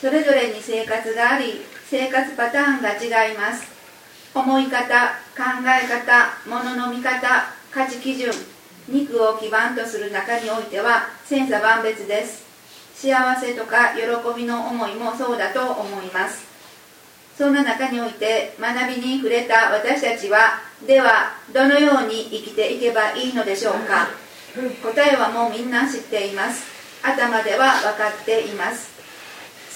それぞれに生活があり生活パターンが違います。思い方考え方物の見方価値基準肉を基盤とする中においては千差万別です。幸せとか喜びの思いもそうだと思います。そんな中において学びに触れた私たちはではどのように生きていけばいいのでしょうか？答えはもうみんな知っています。頭では分かっています。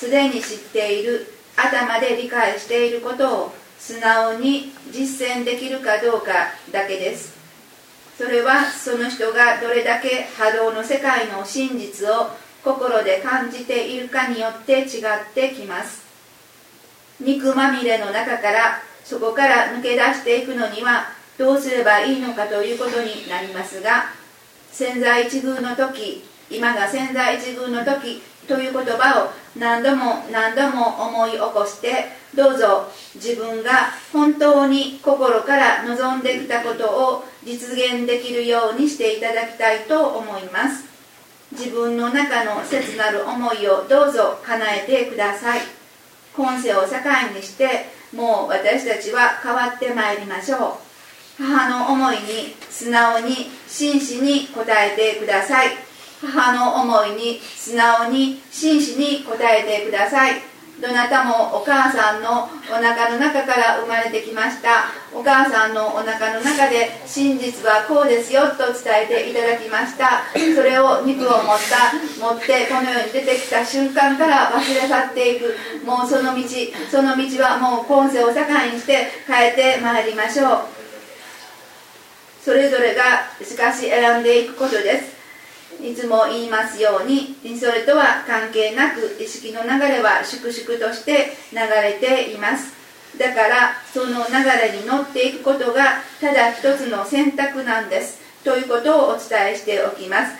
すでに知っている頭で理解していることを素直に実践できるかどうかだけです。それはその人がどれだけ波動の世界の真実を心で感じているかによって違ってきます。肉まみれの中からそこから抜け出していくのにはどうすればいいのかということになりますが千載一遇の時今が千載一遇の時という言葉を何度も何度も思い起こしてどうぞ自分が本当に心から望んできたことを実現できるようにしていただきたいと思います。自分の中の切なる思いをどうぞ叶えてください。今世を境にしてもう私たちは変わってまいりましょう。母の思いに素直に真摯に応えてください。母の思いに素直に真摯に応えてください。どなたもお母さんのお腹の中から生まれてきました。お母さんのお腹の中で真実はこうですよと伝えていただきました。それを肉を持った持ってこの世に出てきた瞬間から忘れ去っていく。もうその道その道はもう今世を境にして変えてまいりましょう。それぞれがしかし選んでいくことです。いつも言いますようにそれとは関係なく意識の流れは粛々として流れています。だからその流れに乗っていくことがただ一つの選択なんです。ということをお伝えしておきます。